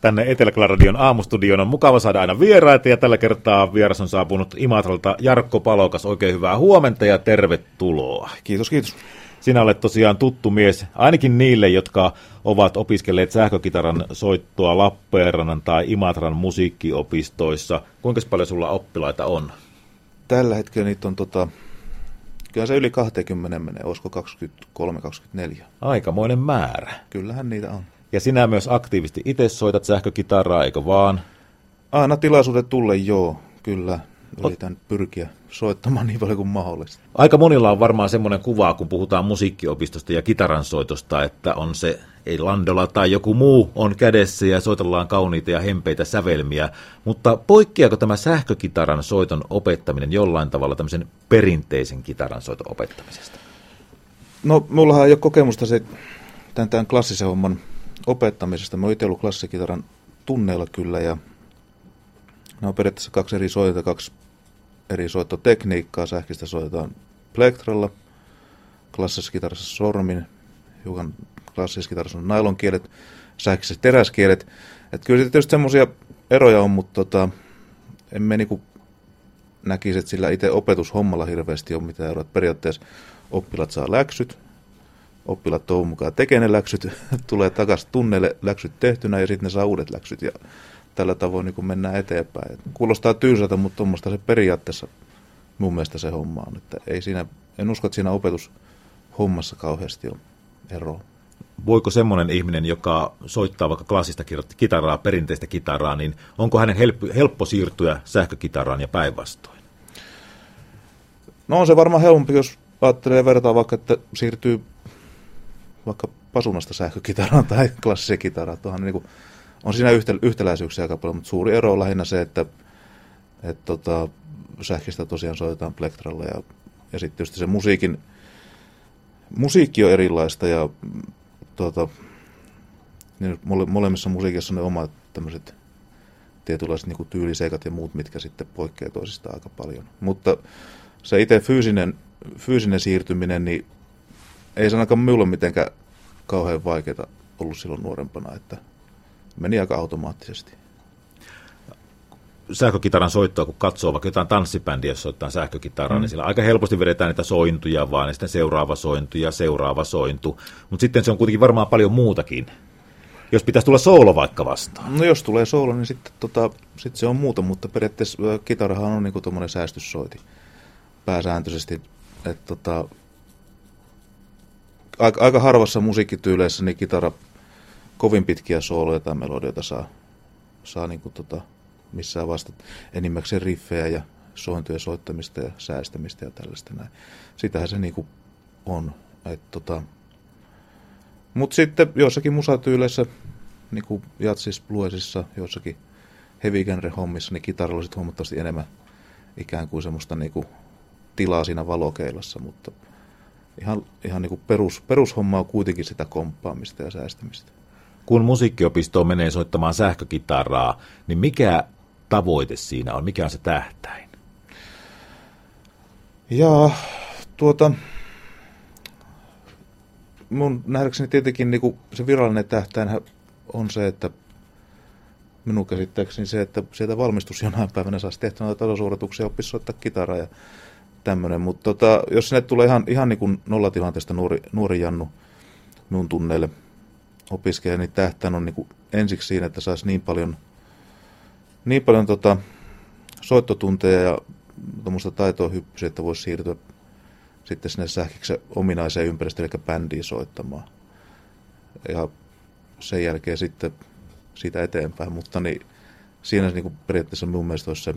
tänne Etelä-Radion aamustudioon. On mukava saada aina vieraita ja tällä kertaa vieras on saapunut Imatralta Jarkko Palokas. Oikein hyvää huomenta ja tervetuloa. Kiitos, kiitos. Sinä olet tosiaan tuttu mies, ainakin niille, jotka ovat opiskelleet sähkökitaran soittoa Lappeenrannan tai Imatran musiikkiopistoissa. Kuinka paljon sulla oppilaita on? Tällä hetkellä niitä on tota, kyllä se yli 20 menee, olisiko 23-24. Aikamoinen määrä. Kyllähän niitä on. Ja sinä myös aktiivisesti itse soitat sähkökitaraa, eikö vaan? Aina tilaisuudet tulle, joo, kyllä. Yritän pyrkiä soittamaan niin paljon kuin mahdollista. Aika monilla on varmaan semmoinen kuva, kun puhutaan musiikkiopistosta ja kitaransoitosta, että on se, ei landola tai joku muu on kädessä ja soitellaan kauniita ja hempeitä sävelmiä. Mutta poikkeako tämä sähkökitaran soiton opettaminen jollain tavalla tämmöisen perinteisen kitaran soiton opettamisesta? No, mullahan ei ole kokemusta se, tämän, tämän klassisen homman opettamisesta. Mä oon itse ollut klassikitaran tunneilla kyllä ja ne on periaatteessa kaksi eri soita, kaksi eri soittotekniikkaa. Sähkistä soitetaan plektralla, klassisessa kitarassa sormin, hiukan klassisessa kitarassa on nailonkielet, sähköisessä teräskielet. Että kyllä sitten tietysti semmoisia eroja on, mutta tota, en me niinku näkisi, että sillä itse opetushommalla hirveästi on mitään eroa. Periaatteessa oppilat saa läksyt, oppilat toivon mukaan tekee ne läksyt, tulee takaisin tunneille läksyt tehtynä ja sitten ne saa uudet läksyt ja tällä tavoin niin mennään eteenpäin. Kuulostaa tyysältä, mutta tuommoista se periaatteessa mun mielestä se homma on. Että ei siinä, en usko, että siinä opetushommassa kauheasti on eroa. Voiko semmoinen ihminen, joka soittaa vaikka klassista kitaraa, perinteistä kitaraa, niin onko hänen helppo, helppo siirtyä sähkökitaraan ja päinvastoin? No on se varmaan helpompi, jos ajattelee vertaa vaikka, että siirtyy vaikka pasunasta sähkökitaraan tai klassiseen kitaraan. Tuohan niin kuin, on siinä yhtä, yhtäläisyyksiä aika paljon, mutta suuri ero on lähinnä se, että et tota, sähkistä tosiaan soitetaan plektralla ja, ja sitten tietysti se musiikin, musiikki on erilaista ja tota, niin mole, molemmissa musiikissa on ne omat tämmöiset tietynlaiset niin tyyliseikat ja muut, mitkä sitten poikkeaa toisistaan aika paljon. Mutta se itse fyysinen, fyysinen siirtyminen, niin ei se ainakaan minulle mitenkään kauhean vaikeaa ollut silloin nuorempana, että meni aika automaattisesti. Sähkökitaran soittoa, kun katsoo vaikka jotain tanssibändiä, jos soittaa sähkökitaraa, mm. niin sillä aika helposti vedetään niitä sointuja vaan, ja sitten seuraava sointu ja seuraava sointu. Mutta sitten se on kuitenkin varmaan paljon muutakin. Jos pitäisi tulla soolo vaikka vastaan. No jos tulee soolo, niin sitten tota, sit se on muuta, mutta periaatteessa kitarahan on niinku tuommoinen säästyssoiti pääsääntöisesti. Et tota, aika, aika harvassa musiikkityyleissä niin kitara kovin pitkiä sooloja tai melodioita saa, saa niin kuin tota, missään vasta enimmäkseen riffejä ja sointujen soittamista ja säästämistä ja tällaista näin. Sitähän se niin kuin on. tota, Mutta sitten jossakin musatyyleissä, niin kuin jatsis, bluesissa, jossakin heavy hommissa, niin kitaralla on huomattavasti enemmän ikään kuin semmoista niin kuin tilaa siinä valokeilassa, mutta ihan, ihan niin kuin perus, perushomma on kuitenkin sitä komppaamista ja säästämistä. Kun musiikkiopistoon menee soittamaan sähkökitaraa, niin mikä tavoite siinä on? Mikä on se tähtäin? Ja tuota, mun nähdäkseni tietenkin niin kuin se virallinen tähtäin on se, että minun käsittääkseni se, että sieltä valmistus jonain päivänä saisi tehtyä noita tasosuorituksia ja oppisi soittaa kitaraa ja tämmöinen. Mutta tota, jos sinne tulee ihan, ihan niin kuin nollatilanteesta nuori, nuori Jannu minun tunneille opiskelee, niin tähtään on niin kuin ensiksi siinä, että saisi niin paljon, niin paljon tota, soittotunteja ja tuommoista taitoa hyppysiä, että voisi siirtyä sitten sinne sähkiksi ominaiseen ympäristöön, eli bändiin soittamaan. Ja sen jälkeen sitten siitä eteenpäin, mutta niin, siinä niin kuin periaatteessa mun mielestä olisi se,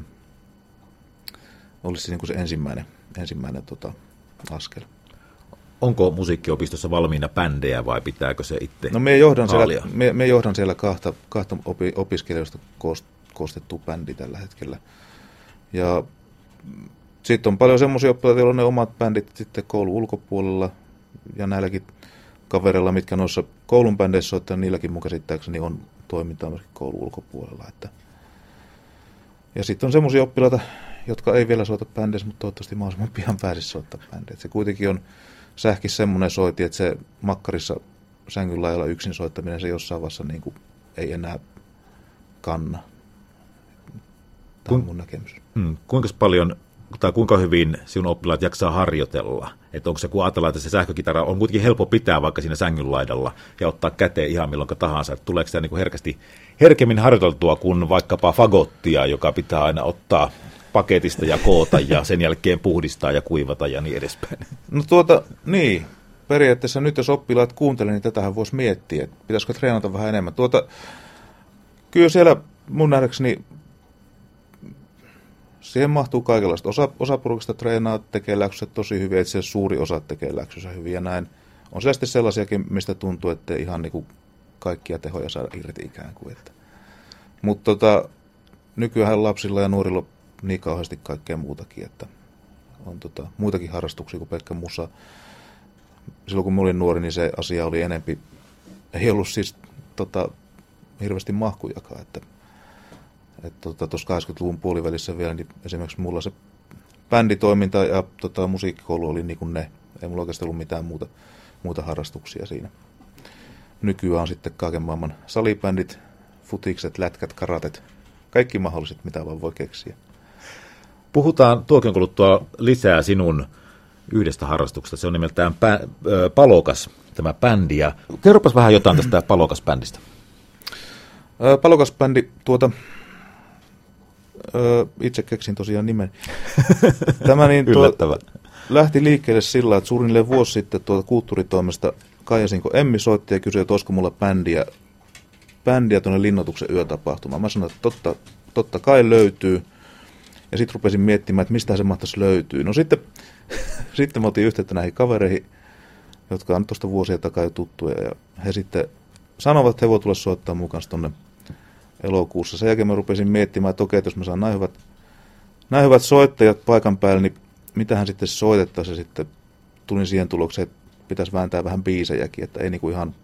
olisi niin kuin se ensimmäinen ensimmäinen tota, askel. Onko musiikkiopistossa valmiina bändejä vai pitääkö se itse No me johdan, siellä, me, me johdan siellä kahta, kahta opi, opiskelijoista koost, koostettu bändi tällä hetkellä. Ja sitten on paljon semmoisia oppilaita, joilla on ne omat bändit sitten koulun ulkopuolella. Ja näilläkin kavereilla, mitkä noissa koulun bändeissä soittaa, niilläkin mun käsittääkseni on toimintaa myös koulun ulkopuolella. Että ja sitten on semmoisia oppilaita, jotka ei vielä soita bändeissä, mutta toivottavasti mahdollisimman pian pääsisi soittaa bändeissä. Se kuitenkin on sähkis semmoinen soiti, että se makkarissa sängyn laajalla yksin soittaminen, se jossain vaiheessa niin kuin ei enää kanna. Tämä on mun näkemys. Hmm, kuinka paljon tai kuinka hyvin sinun oppilaat jaksaa harjoitella? Että onko se, kun ajatellaan, että se sähkökitara on kuitenkin helppo pitää vaikka siinä sängyn laidalla ja ottaa käteen ihan milloin tahansa. Että tuleeko se niin kuin herkästi, herkemmin harjoiteltua kuin vaikkapa fagottia, joka pitää aina ottaa paketista ja koota ja sen jälkeen puhdistaa ja kuivata ja niin edespäin. No tuota, niin. Periaatteessa nyt jos oppilaat kuuntelee, niin tätähän voisi miettiä, että pitäisikö treenata vähän enemmän. Tuota, kyllä siellä mun nähdäkseni siihen mahtuu kaikenlaista. Osa, osa porukasta treenaa, tekee läksynsä tosi hyvin, itse asiassa suuri osa tekee läksynsä hyvin ja näin. On siellä sitten sellaisiakin, mistä tuntuu, että ihan niin kuin kaikkia tehoja saada irti ikään kuin. Mutta tota, nykyään lapsilla ja nuorilla niin kauheasti kaikkea muutakin, että on tota, muitakin harrastuksia kuin pelkkä musa. Silloin kun mä olin nuori, niin se asia oli enempi, ei ollut siis tota, hirveästi mahkujakaan, että tota, tuossa 80-luvun puolivälissä vielä, niin esimerkiksi mulla se bänditoiminta ja tota, musiikkikoulu oli niin kuin ne. Ei mulla oikeastaan ollut mitään muuta, muuta harrastuksia siinä. Nykyään on sitten kaiken maailman salibändit, futikset, lätkät, karatet, kaikki mahdolliset, mitä vaan voi keksiä. Puhutaan tuokion kuluttua lisää sinun yhdestä harrastuksesta. Se on nimeltään pä- Palokas, tämä bändi. Ja kerropas vähän jotain tästä Palokas-bändistä. Palokas-bändi, tuota, öö, itse keksin tosiaan nimen. Tämä niin, tuo, lähti liikkeelle sillä, että suunnilleen vuosi sitten tuolta kulttuuritoimesta Kaijasinko Emmi soitti ja kysyi, että olisiko mulla bändiä, bändiä tuonne linnoituksen yötapahtumaan. Mä sanoin, että totta, totta kai löytyy. Ja sitten rupesin miettimään, että mistä se mahtaisi löytyä. No sitten, sitten mä otin yhteyttä näihin kavereihin, jotka on tuosta vuosia takaa jo tuttuja. Ja he sitten sanovat, että he voivat tulla soittaa mukaan tuonne elokuussa. Sen jälkeen mä rupesin miettimään, että okei, että jos mä saan näin hyvät, näin hyvät soittajat paikan päälle, niin mitähän sitten soitettaisiin. Sitten tulin siihen tulokseen, että pitäisi vääntää vähän biisejäkin, että ei niinku ihan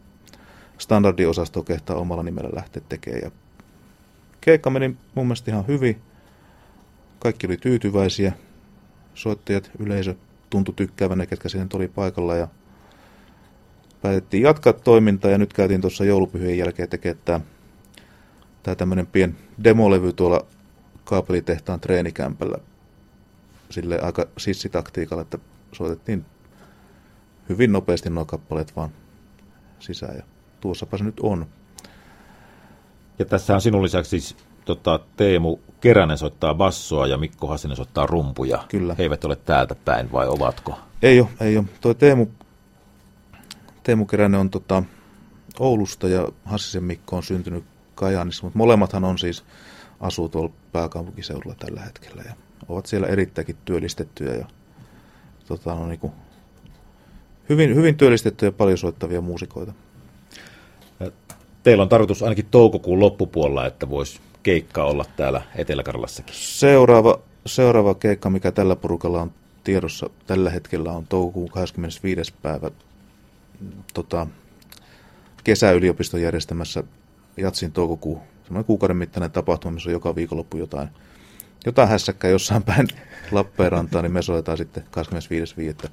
standardiosasto kehtaa omalla nimellä lähteä tekemään. Ja keikka meni mun mielestä ihan hyvin. Kaikki oli tyytyväisiä. Soittajat, yleisö tuntui tykkäävän ne, ketkä siinä nyt oli paikalla. Ja päätettiin jatkaa toimintaa ja nyt käytiin tuossa joulupyhien jälkeen tekemään tämä tämmöinen pien demolevy tuolla kaapelitehtaan treenikämpällä sille aika sissitaktiikalla, että soitettiin hyvin nopeasti nuo kappaleet vaan sisään ja tuossapa se nyt on. Ja tässä on sinun lisäksi siis tota, Teemu Keränen soittaa bassoa ja Mikko Hassinen soittaa rumpuja. Kyllä. He eivät ole täältä päin vai ovatko? Ei ole, ei ole. Toi Teemu, Teemu Keränen on tota Oulusta ja Hassisen Mikko on syntynyt Kajaanissa, mutta molemmathan on siis asuu tuolla pääkaupunkiseudulla tällä hetkellä ja ovat siellä erittäinkin työllistettyjä ja tota, no, niin kuin, hyvin, hyvin työllistettyjä ja paljon soittavia muusikoita. Teillä on tarkoitus ainakin toukokuun loppupuolella, että voisi keikka olla täällä Etelä-Karjalassakin. Seuraava, seuraava keikka, mikä tällä porukalla on tiedossa tällä hetkellä, on toukokuun 25. päivä tota, kesäyliopiston järjestämässä Jatsin toukokuu, semmoinen kuukauden mittainen tapahtuma, missä on joka viikonloppu jotain, jotain hässäkkää jossain päin Lappeenrantaa, niin me soitetaan sitten 25.5.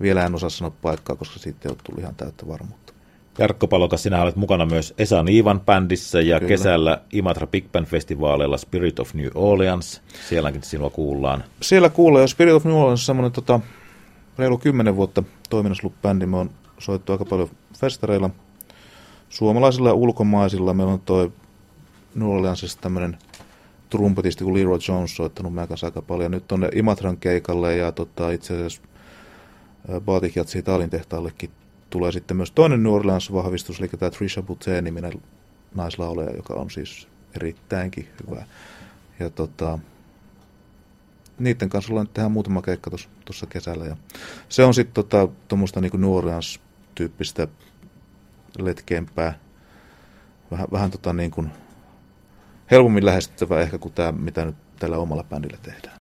Vielä en osaa sanoa paikkaa, koska siitä ei ole tullut ihan täyttä varmuutta. Jarkko Palokas, sinä olet mukana myös Esa Niivan bändissä ja Kyllä. kesällä Imatra Big Band festivaaleilla Spirit of New Orleans. Sielläkin sinua kuullaan. Siellä kuulee, jos Spirit of New Orleans on semmoinen tota, reilu kymmenen vuotta toiminnassa ollut bändi. Me on soittu aika paljon festareilla, suomalaisilla ja ulkomaisilla. Meillä on toi New Orleansissa tämmöinen trumpetisti kuin Leroy Jones soittanut meidän kanssa aika paljon. Nyt tonne Imatran keikalle ja tota, itse asiassa Batik Jatsi Italian tehtaallekin tulee sitten myös toinen New Orleans-vahvistus, eli tämä Trisha Boutet-niminen naislaulaja, joka on siis erittäinkin hyvä. Ja tota, niiden kanssa ollaan nyt tehdään muutama keikka tuossa kesällä. Ja se on sitten tota, tuommoista niinku New Orleans-tyyppistä letkeämpää, vähän, vähän tota niin kuin helpommin lähestyttävää ehkä kuin tämä, mitä nyt tällä omalla bändillä tehdään.